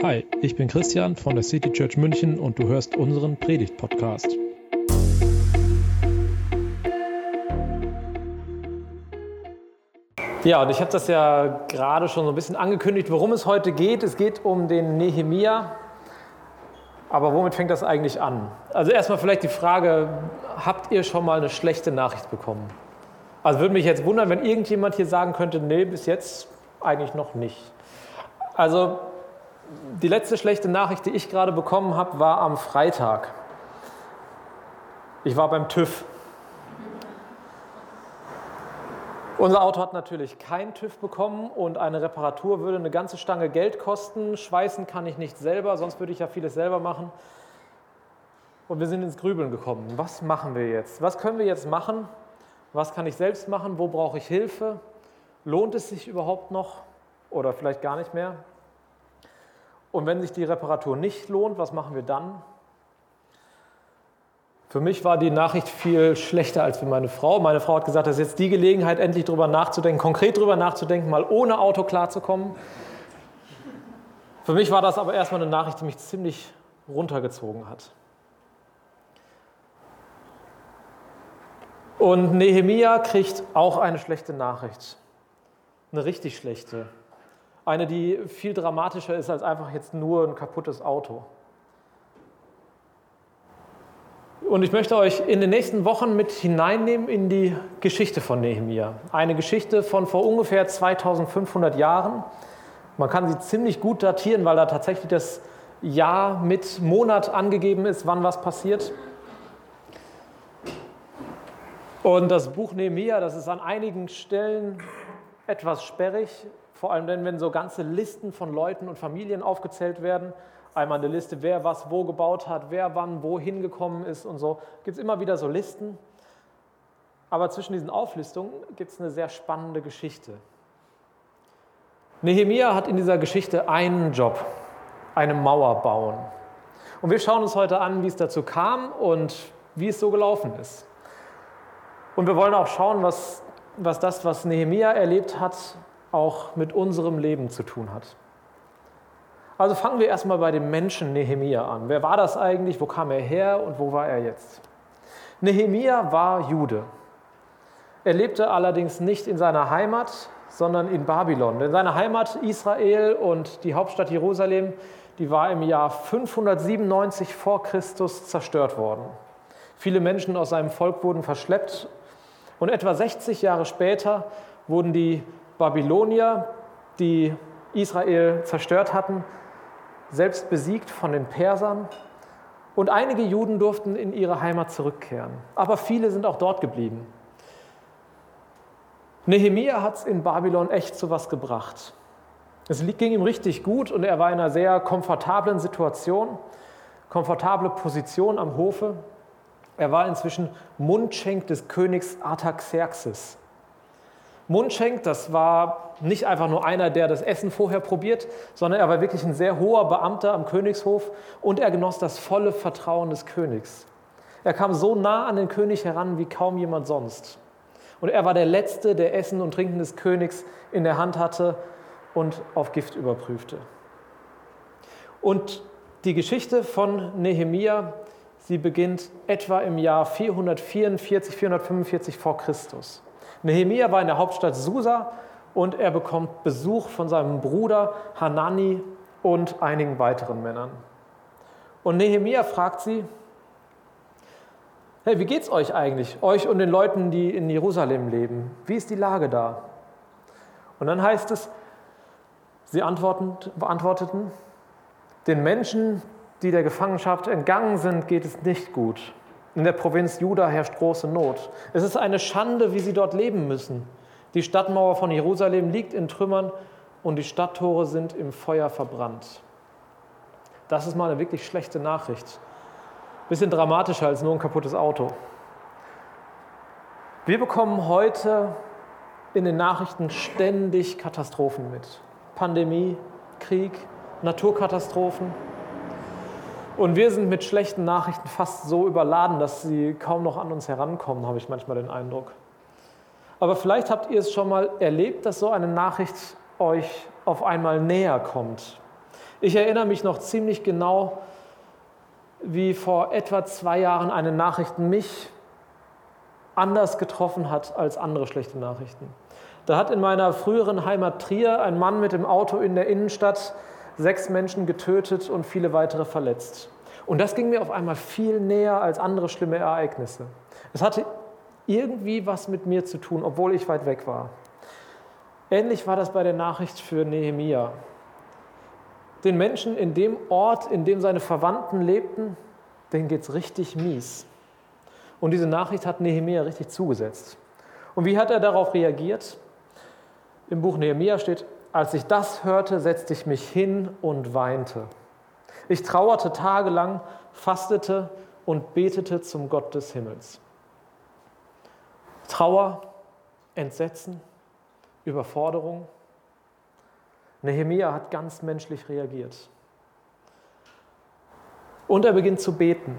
Hi, ich bin Christian von der City Church München und du hörst unseren Predigt-Podcast. Ja, und ich habe das ja gerade schon so ein bisschen angekündigt, worum es heute geht. Es geht um den Nehemia. Aber womit fängt das eigentlich an? Also erstmal vielleicht die Frage, habt ihr schon mal eine schlechte Nachricht bekommen? Also würde mich jetzt wundern, wenn irgendjemand hier sagen könnte, nee, bis jetzt eigentlich noch nicht. Also die letzte schlechte Nachricht, die ich gerade bekommen habe, war am Freitag. Ich war beim TÜV. Unser Auto hat natürlich keinen TÜV bekommen und eine Reparatur würde eine ganze Stange Geld kosten. Schweißen kann ich nicht selber, sonst würde ich ja vieles selber machen. Und wir sind ins Grübeln gekommen. Was machen wir jetzt? Was können wir jetzt machen? Was kann ich selbst machen? Wo brauche ich Hilfe? Lohnt es sich überhaupt noch oder vielleicht gar nicht mehr? Und wenn sich die Reparatur nicht lohnt, was machen wir dann? Für mich war die Nachricht viel schlechter als für meine Frau. Meine Frau hat gesagt, das ist jetzt die Gelegenheit, endlich darüber nachzudenken, konkret darüber nachzudenken, mal ohne Auto klarzukommen. Für mich war das aber erstmal eine Nachricht, die mich ziemlich runtergezogen hat. Und Nehemia kriegt auch eine schlechte Nachricht. Eine richtig schlechte. Eine, die viel dramatischer ist als einfach jetzt nur ein kaputtes Auto. Und ich möchte euch in den nächsten Wochen mit hineinnehmen in die Geschichte von Nehemia. Eine Geschichte von vor ungefähr 2500 Jahren. Man kann sie ziemlich gut datieren, weil da tatsächlich das Jahr mit Monat angegeben ist, wann was passiert. Und das Buch Nehemia, das ist an einigen Stellen etwas sperrig, vor allem denn, wenn so ganze Listen von Leuten und Familien aufgezählt werden. Einmal eine Liste, wer was wo gebaut hat, wer wann wo hingekommen ist und so. Gibt es immer wieder so Listen. Aber zwischen diesen Auflistungen gibt es eine sehr spannende Geschichte. Nehemia hat in dieser Geschichte einen Job, eine Mauer bauen. Und wir schauen uns heute an, wie es dazu kam und wie es so gelaufen ist. Und wir wollen auch schauen, was, was das, was Nehemia erlebt hat, auch mit unserem Leben zu tun hat. Also fangen wir erstmal bei dem Menschen Nehemia an. Wer war das eigentlich? Wo kam er her und wo war er jetzt? Nehemia war Jude. Er lebte allerdings nicht in seiner Heimat, sondern in Babylon. Denn seine Heimat Israel und die Hauptstadt Jerusalem, die war im Jahr 597 vor Christus zerstört worden. Viele Menschen aus seinem Volk wurden verschleppt und etwa 60 Jahre später wurden die Babylonier, die Israel zerstört hatten, selbst besiegt von den Persern. Und einige Juden durften in ihre Heimat zurückkehren. Aber viele sind auch dort geblieben. Nehemia hat es in Babylon echt zu was gebracht. Es ging ihm richtig gut und er war in einer sehr komfortablen Situation, komfortable Position am Hofe. Er war inzwischen Mundschenk des Königs Artaxerxes. Mundschenk, das war nicht einfach nur einer, der das Essen vorher probiert, sondern er war wirklich ein sehr hoher Beamter am Königshof und er genoss das volle Vertrauen des Königs. Er kam so nah an den König heran wie kaum jemand sonst. Und er war der Letzte, der Essen und Trinken des Königs in der Hand hatte und auf Gift überprüfte. Und die Geschichte von Nehemia, sie beginnt etwa im Jahr 444, 445 vor Christus. Nehemia war in der Hauptstadt Susa und er bekommt Besuch von seinem Bruder Hanani und einigen weiteren Männern. Und Nehemia fragt sie, hey, wie geht's euch eigentlich, euch und den Leuten, die in Jerusalem leben? Wie ist die Lage da? Und dann heißt es, sie beantworteten, den Menschen, die der Gefangenschaft entgangen sind, geht es nicht gut. In der Provinz Juda herrscht große Not. Es ist eine Schande, wie sie dort leben müssen. Die Stadtmauer von Jerusalem liegt in Trümmern und die Stadttore sind im Feuer verbrannt. Das ist mal eine wirklich schlechte Nachricht. Bisschen dramatischer als nur ein kaputtes Auto. Wir bekommen heute in den Nachrichten ständig Katastrophen mit. Pandemie, Krieg, Naturkatastrophen. Und wir sind mit schlechten Nachrichten fast so überladen, dass sie kaum noch an uns herankommen, habe ich manchmal den Eindruck. Aber vielleicht habt ihr es schon mal erlebt, dass so eine Nachricht euch auf einmal näher kommt. Ich erinnere mich noch ziemlich genau, wie vor etwa zwei Jahren eine Nachricht mich anders getroffen hat als andere schlechte Nachrichten. Da hat in meiner früheren Heimat Trier ein Mann mit dem Auto in der Innenstadt sechs Menschen getötet und viele weitere verletzt. Und das ging mir auf einmal viel näher als andere schlimme Ereignisse. Es hatte irgendwie was mit mir zu tun, obwohl ich weit weg war. Ähnlich war das bei der Nachricht für Nehemia. Den Menschen in dem Ort, in dem seine Verwandten lebten, denen geht es richtig mies. Und diese Nachricht hat Nehemia richtig zugesetzt. Und wie hat er darauf reagiert? Im Buch Nehemia steht, als ich das hörte, setzte ich mich hin und weinte. Ich trauerte tagelang, fastete und betete zum Gott des Himmels. Trauer, Entsetzen, Überforderung. Nehemia hat ganz menschlich reagiert. Und er beginnt zu beten.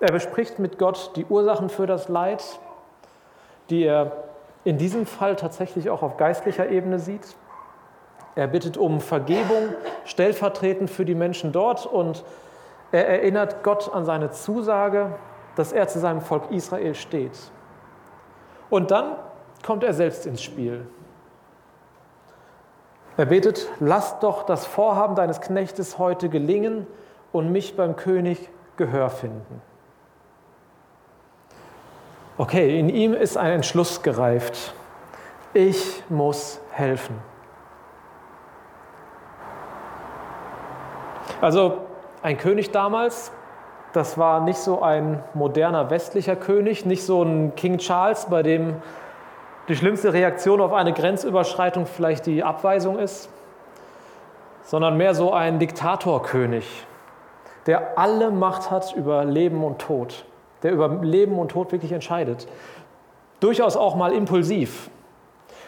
Er bespricht mit Gott die Ursachen für das Leid, die er in diesem Fall tatsächlich auch auf geistlicher Ebene sieht. Er bittet um Vergebung, stellvertretend für die Menschen dort und er erinnert Gott an seine Zusage, dass er zu seinem Volk Israel steht. Und dann kommt er selbst ins Spiel. Er betet, lass doch das Vorhaben deines Knechtes heute gelingen und mich beim König Gehör finden. Okay, in ihm ist ein Entschluss gereift. Ich muss helfen. Also ein König damals, das war nicht so ein moderner westlicher König, nicht so ein King Charles, bei dem die schlimmste Reaktion auf eine Grenzüberschreitung vielleicht die Abweisung ist, sondern mehr so ein Diktatorkönig, der alle Macht hat über Leben und Tod, der über Leben und Tod wirklich entscheidet. Durchaus auch mal impulsiv.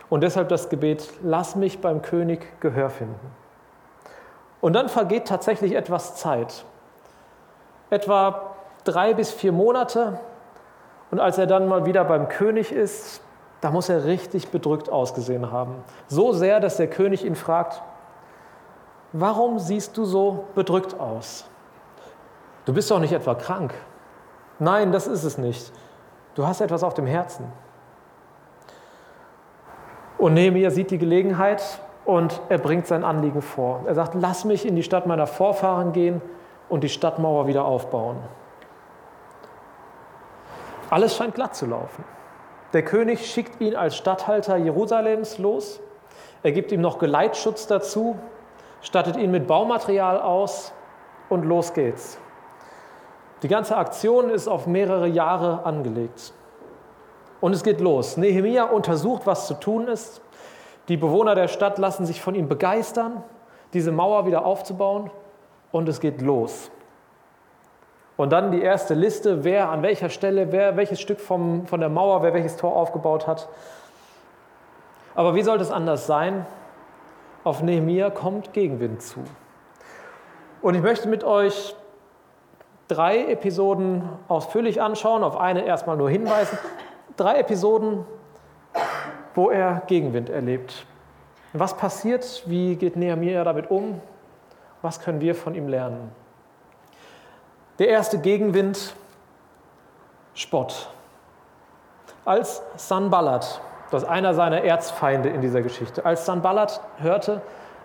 Und deshalb das Gebet, lass mich beim König Gehör finden. Und dann vergeht tatsächlich etwas Zeit. Etwa drei bis vier Monate. Und als er dann mal wieder beim König ist, da muss er richtig bedrückt ausgesehen haben. So sehr, dass der König ihn fragt, warum siehst du so bedrückt aus? Du bist doch nicht etwa krank. Nein, das ist es nicht. Du hast etwas auf dem Herzen. Und Nehemiah sieht die Gelegenheit und er bringt sein Anliegen vor. Er sagt, lass mich in die Stadt meiner Vorfahren gehen und die Stadtmauer wieder aufbauen. Alles scheint glatt zu laufen. Der König schickt ihn als Statthalter Jerusalems los. Er gibt ihm noch Geleitschutz dazu, stattet ihn mit Baumaterial aus und los geht's. Die ganze Aktion ist auf mehrere Jahre angelegt. Und es geht los. Nehemia untersucht, was zu tun ist. Die Bewohner der Stadt lassen sich von ihm begeistern, diese Mauer wieder aufzubauen und es geht los. Und dann die erste Liste, wer an welcher Stelle, wer welches Stück vom, von der Mauer, wer welches Tor aufgebaut hat. Aber wie sollte es anders sein? Auf Nehemia kommt Gegenwind zu. Und ich möchte mit euch drei Episoden ausführlich anschauen, auf eine erstmal nur hinweisen. Drei Episoden, wo er Gegenwind erlebt. Was passiert? Wie geht Nehemiah damit um? Was können wir von ihm lernen? Der erste Gegenwind, Spott. Als Sanballat, das ist einer seiner Erzfeinde in dieser Geschichte, als Sanballat hörte,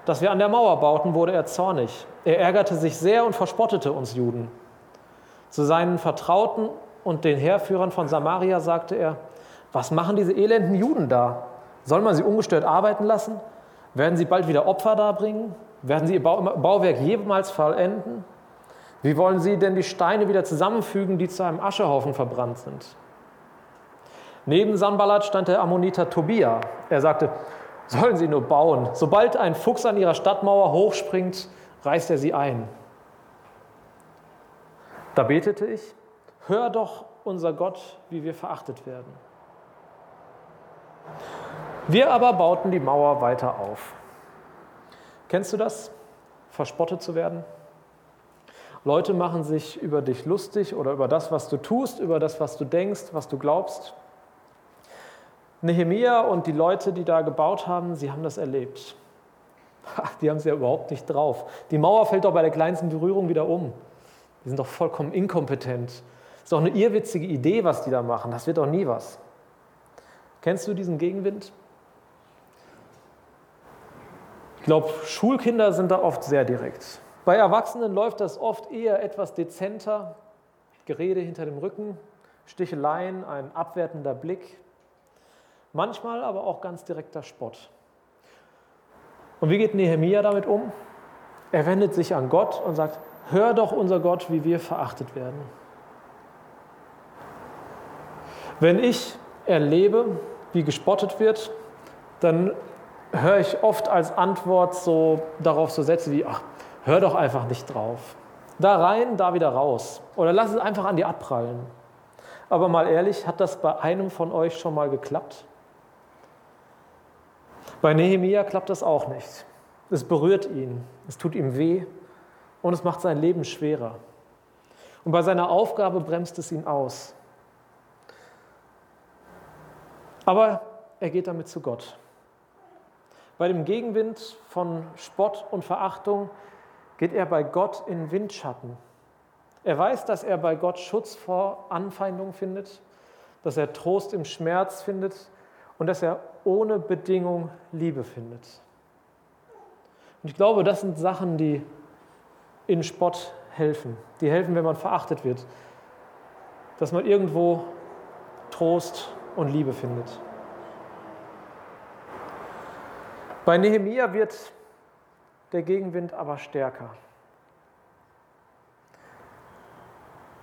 dass wir an der Mauer bauten, wurde er zornig. Er ärgerte sich sehr und verspottete uns Juden. Zu seinen Vertrauten und den Heerführern von Samaria sagte er, was machen diese elenden Juden da? Soll man sie ungestört arbeiten lassen? Werden sie bald wieder Opfer darbringen? Werden sie ihr Bauwerk jemals vollenden? Wie wollen sie denn die Steine wieder zusammenfügen, die zu einem Aschehaufen verbrannt sind? Neben Sanballat stand der Ammoniter Tobia. Er sagte, sollen sie nur bauen. Sobald ein Fuchs an ihrer Stadtmauer hochspringt, reißt er sie ein. Da betete ich, hör doch unser Gott, wie wir verachtet werden. Wir aber bauten die Mauer weiter auf. Kennst du das? Verspottet zu werden? Leute machen sich über dich lustig oder über das, was du tust, über das, was du denkst, was du glaubst. Nehemia und die Leute, die da gebaut haben, sie haben das erlebt. die haben es ja überhaupt nicht drauf. Die Mauer fällt doch bei der kleinsten Berührung wieder um. Die sind doch vollkommen inkompetent. Das ist doch eine irrwitzige Idee, was die da machen. Das wird doch nie was. Kennst du diesen Gegenwind? Ich glaube, Schulkinder sind da oft sehr direkt. Bei Erwachsenen läuft das oft eher etwas dezenter. Gerede hinter dem Rücken, Sticheleien, ein abwertender Blick. Manchmal aber auch ganz direkter Spott. Und wie geht Nehemia damit um? Er wendet sich an Gott und sagt, hör doch unser Gott, wie wir verachtet werden. Wenn ich erlebe, wie gespottet wird, dann höre ich oft als Antwort so darauf so Sätze wie, ach, hör doch einfach nicht drauf. Da rein, da wieder raus. Oder lass es einfach an dir abprallen. Aber mal ehrlich, hat das bei einem von euch schon mal geklappt? Bei Nehemia klappt das auch nicht. Es berührt ihn, es tut ihm weh und es macht sein Leben schwerer. Und bei seiner Aufgabe bremst es ihn aus. Aber er geht damit zu Gott. Bei dem Gegenwind von Spott und Verachtung geht er bei Gott in Windschatten. Er weiß, dass er bei Gott Schutz vor Anfeindung findet, dass er Trost im Schmerz findet und dass er ohne Bedingung Liebe findet. Und ich glaube, das sind Sachen, die in Spott helfen. Die helfen, wenn man verachtet wird. Dass man irgendwo Trost und Liebe findet. Bei Nehemia wird der Gegenwind aber stärker.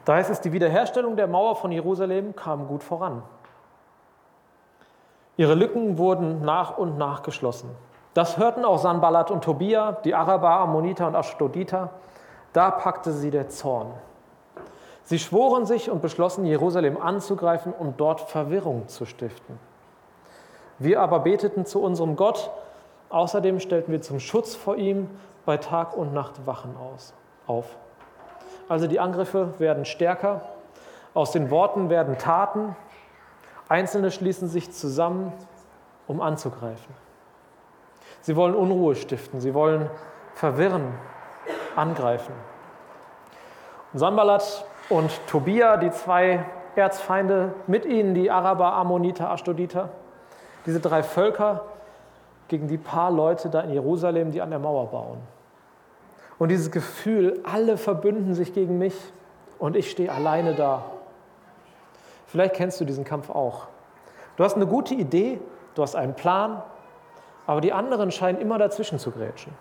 Da heißt es, die Wiederherstellung der Mauer von Jerusalem kam gut voran. Ihre Lücken wurden nach und nach geschlossen. Das hörten auch Sanballat und Tobia, die Araber, Ammoniter und Ashdoditer. Da packte sie der Zorn. Sie schworen sich und beschlossen, Jerusalem anzugreifen und dort Verwirrung zu stiften. Wir aber beteten zu unserem Gott. Außerdem stellten wir zum Schutz vor ihm bei Tag und Nacht Wachen aus, auf. Also die Angriffe werden stärker, aus den Worten werden Taten, Einzelne schließen sich zusammen, um anzugreifen. Sie wollen Unruhe stiften, sie wollen verwirren, angreifen. Und Sanballat und Tobia, die zwei Erzfeinde, mit ihnen die Araber, Ammoniter, Ashdoditer, diese drei Völker gegen die paar Leute da in Jerusalem, die an der Mauer bauen. Und dieses Gefühl, alle verbünden sich gegen mich und ich stehe alleine da. Vielleicht kennst du diesen Kampf auch. Du hast eine gute Idee, du hast einen Plan, aber die anderen scheinen immer dazwischen zu grätschen.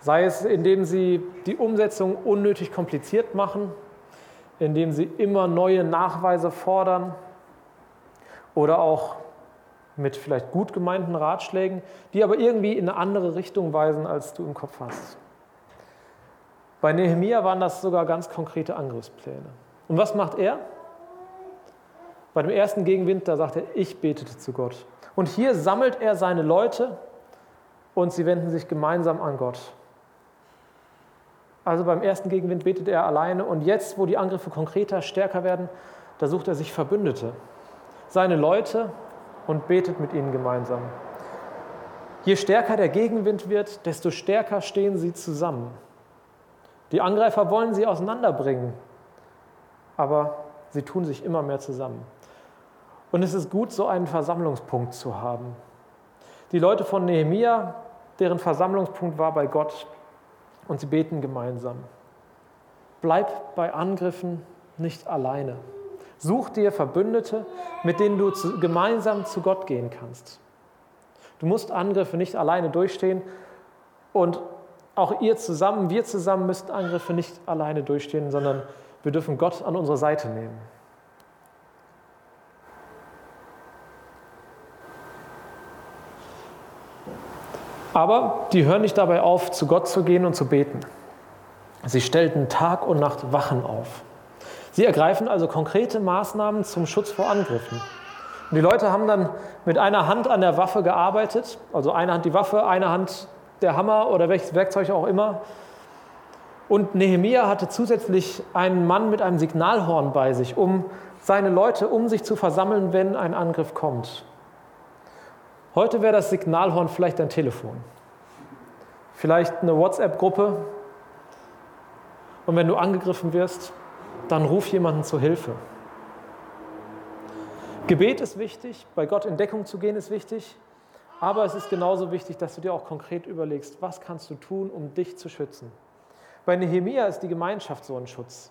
Sei es, indem sie die Umsetzung unnötig kompliziert machen, indem sie immer neue Nachweise fordern oder auch mit vielleicht gut gemeinten Ratschlägen, die aber irgendwie in eine andere Richtung weisen, als du im Kopf hast. Bei Nehemia waren das sogar ganz konkrete Angriffspläne. Und was macht er? Bei dem ersten Gegenwind, da sagt er, ich betete zu Gott. Und hier sammelt er seine Leute und sie wenden sich gemeinsam an Gott. Also beim ersten Gegenwind betet er alleine und jetzt, wo die Angriffe konkreter, stärker werden, da sucht er sich Verbündete, seine Leute und betet mit ihnen gemeinsam. Je stärker der Gegenwind wird, desto stärker stehen sie zusammen. Die Angreifer wollen sie auseinanderbringen, aber sie tun sich immer mehr zusammen. Und es ist gut, so einen Versammlungspunkt zu haben. Die Leute von Nehemia, deren Versammlungspunkt war bei Gott und sie beten gemeinsam. Bleib bei Angriffen nicht alleine. Such dir Verbündete, mit denen du zu, gemeinsam zu Gott gehen kannst. Du musst Angriffe nicht alleine durchstehen und auch ihr zusammen, wir zusammen müssen Angriffe nicht alleine durchstehen, sondern wir dürfen Gott an unsere Seite nehmen. Aber die hören nicht dabei auf, zu Gott zu gehen und zu beten. Sie stellten Tag und Nacht Wachen auf. Sie ergreifen also konkrete Maßnahmen zum Schutz vor Angriffen. Und die Leute haben dann mit einer Hand an der Waffe gearbeitet, also eine Hand die Waffe, eine Hand der Hammer oder welches Werkzeug auch immer. Und Nehemia hatte zusätzlich einen Mann mit einem Signalhorn bei sich, um seine Leute um sich zu versammeln, wenn ein Angriff kommt. Heute wäre das Signalhorn vielleicht ein Telefon. vielleicht eine WhatsApp-Gruppe. Und wenn du angegriffen wirst, dann ruf jemanden zur Hilfe. Gebet ist wichtig, bei Gott in Deckung zu gehen ist wichtig, aber es ist genauso wichtig, dass du dir auch konkret überlegst, was kannst du tun, um dich zu schützen. Bei Nehemia ist die Gemeinschaft so ein Schutz.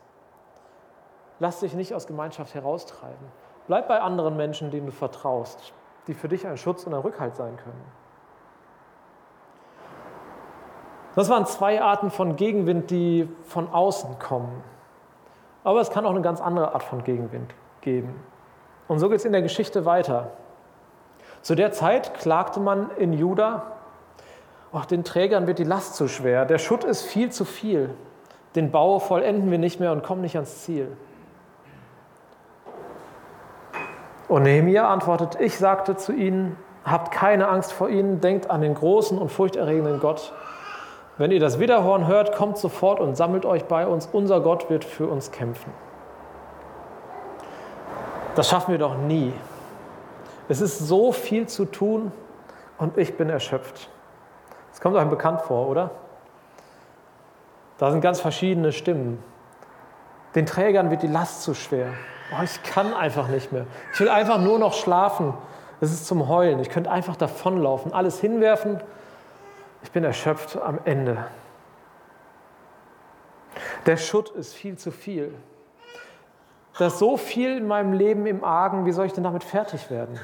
Lass dich nicht aus Gemeinschaft heraustreiben. Bleib bei anderen Menschen, denen du vertraust, die für dich ein Schutz und ein Rückhalt sein können. Das waren zwei Arten von Gegenwind, die von außen kommen. Aber es kann auch eine ganz andere Art von Gegenwind geben. Und so geht es in der Geschichte weiter. Zu der Zeit klagte man in Juda, ach, den Trägern wird die Last zu schwer, der Schutt ist viel zu viel, den Bau vollenden wir nicht mehr und kommen nicht ans Ziel. Und Nehemiah antwortet, ich sagte zu ihnen, habt keine Angst vor ihnen, denkt an den großen und furchterregenden Gott. Wenn ihr das Widerhorn hört, kommt sofort und sammelt euch bei uns, unser Gott wird für uns kämpfen. Das schaffen wir doch nie. Es ist so viel zu tun und ich bin erschöpft. Das kommt euch bekannt vor, oder? Da sind ganz verschiedene Stimmen. Den Trägern wird die Last zu schwer. Oh, ich kann einfach nicht mehr. Ich will einfach nur noch schlafen. Es ist zum Heulen. Ich könnte einfach davonlaufen, alles hinwerfen. Ich bin erschöpft am Ende. Der Schutt ist viel zu viel. Da ist so viel in meinem Leben im Argen. Wie soll ich denn damit fertig werden?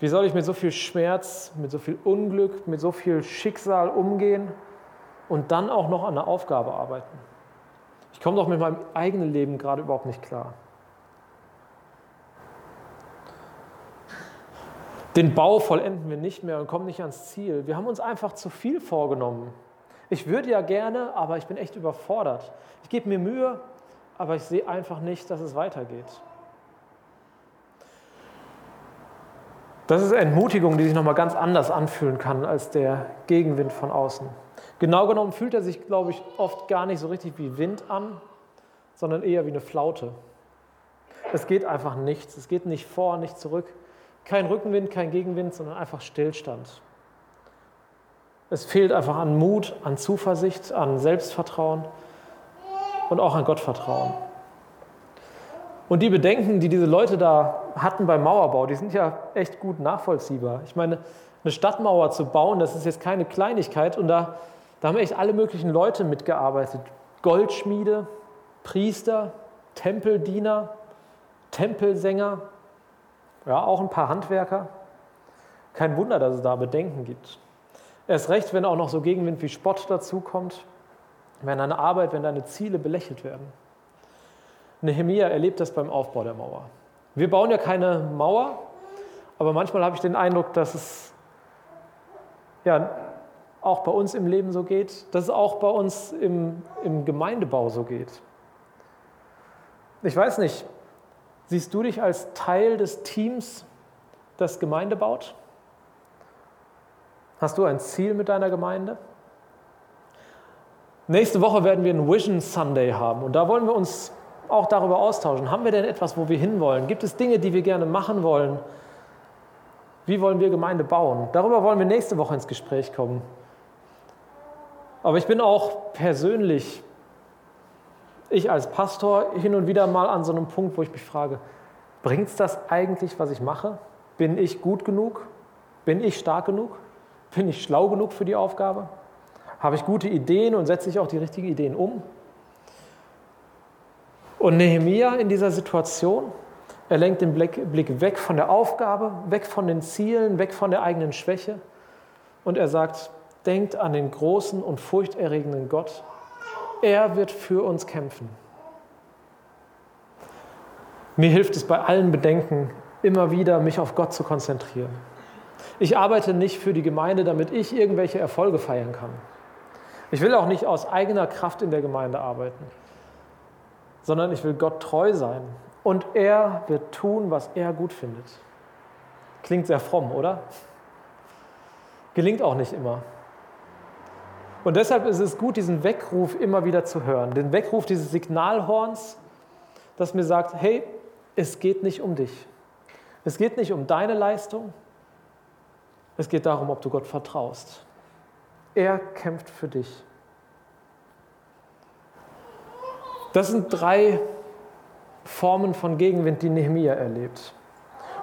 Wie soll ich mit so viel Schmerz, mit so viel Unglück, mit so viel Schicksal umgehen und dann auch noch an der Aufgabe arbeiten? Ich komme doch mit meinem eigenen Leben gerade überhaupt nicht klar. Den Bau vollenden wir nicht mehr und kommen nicht ans Ziel. Wir haben uns einfach zu viel vorgenommen. Ich würde ja gerne, aber ich bin echt überfordert. Ich gebe mir Mühe, aber ich sehe einfach nicht, dass es weitergeht. Das ist Entmutigung, die sich nochmal ganz anders anfühlen kann als der Gegenwind von außen. Genau genommen fühlt er sich, glaube ich, oft gar nicht so richtig wie Wind an, sondern eher wie eine Flaute. Es geht einfach nichts. Es geht nicht vor, nicht zurück. Kein Rückenwind, kein Gegenwind, sondern einfach Stillstand. Es fehlt einfach an Mut, an Zuversicht, an Selbstvertrauen und auch an Gottvertrauen. Und die Bedenken, die diese Leute da hatten beim Mauerbau, die sind ja echt gut nachvollziehbar. Ich meine, eine Stadtmauer zu bauen, das ist jetzt keine Kleinigkeit und da da haben echt alle möglichen Leute mitgearbeitet. Goldschmiede, Priester, Tempeldiener, Tempelsänger, ja, auch ein paar Handwerker. Kein Wunder, dass es da Bedenken gibt. Erst recht, wenn auch noch so Gegenwind wie Spott dazukommt, wenn deine Arbeit, wenn deine Ziele belächelt werden. Nehemia erlebt das beim Aufbau der Mauer. Wir bauen ja keine Mauer, aber manchmal habe ich den Eindruck, dass es ja, auch bei uns im Leben so geht, dass es auch bei uns im, im Gemeindebau so geht. Ich weiß nicht, siehst du dich als Teil des Teams, das Gemeinde baut? Hast du ein Ziel mit deiner Gemeinde? Nächste Woche werden wir einen Vision Sunday haben und da wollen wir uns auch darüber austauschen. Haben wir denn etwas, wo wir hinwollen? Gibt es Dinge, die wir gerne machen wollen? Wie wollen wir Gemeinde bauen? Darüber wollen wir nächste Woche ins Gespräch kommen. Aber ich bin auch persönlich, ich als Pastor, hin und wieder mal an so einem Punkt, wo ich mich frage, bringt es das eigentlich, was ich mache? Bin ich gut genug? Bin ich stark genug? Bin ich schlau genug für die Aufgabe? Habe ich gute Ideen und setze ich auch die richtigen Ideen um? Und Nehemia in dieser Situation, er lenkt den Blick weg von der Aufgabe, weg von den Zielen, weg von der eigenen Schwäche und er sagt, denkt an den großen und furchterregenden Gott. Er wird für uns kämpfen. Mir hilft es bei allen Bedenken immer wieder, mich auf Gott zu konzentrieren. Ich arbeite nicht für die Gemeinde, damit ich irgendwelche Erfolge feiern kann. Ich will auch nicht aus eigener Kraft in der Gemeinde arbeiten, sondern ich will Gott treu sein. Und er wird tun, was er gut findet. Klingt sehr fromm, oder? Gelingt auch nicht immer. Und deshalb ist es gut, diesen Weckruf immer wieder zu hören. Den Weckruf dieses Signalhorns, das mir sagt, hey, es geht nicht um dich. Es geht nicht um deine Leistung. Es geht darum, ob du Gott vertraust. Er kämpft für dich. Das sind drei Formen von Gegenwind, die Nehemia erlebt.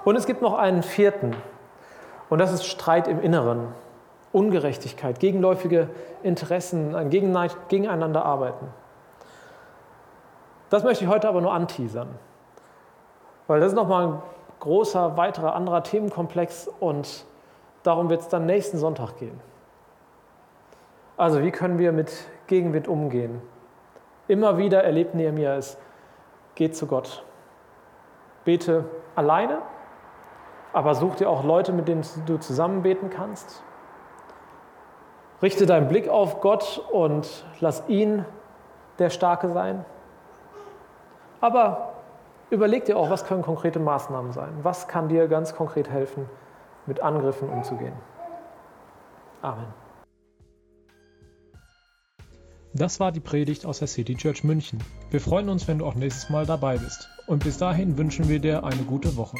Und es gibt noch einen vierten. Und das ist Streit im Inneren, Ungerechtigkeit, gegenläufige Interessen, ein Gegeneinander arbeiten. Das möchte ich heute aber nur anteasern, weil das ist nochmal ein großer, weiterer, anderer Themenkomplex und darum wird es dann nächsten Sonntag gehen. Also wie können wir mit Gegenwind umgehen? Immer wieder erlebt Nehemiah es, geht zu Gott. Bete alleine, aber such dir auch Leute, mit denen du zusammen beten kannst. Richte deinen Blick auf Gott und lass ihn der Starke sein. Aber überleg dir auch, was können konkrete Maßnahmen sein? Was kann dir ganz konkret helfen, mit Angriffen umzugehen? Amen. Das war die Predigt aus der City Church München. Wir freuen uns, wenn du auch nächstes Mal dabei bist. Und bis dahin wünschen wir dir eine gute Woche.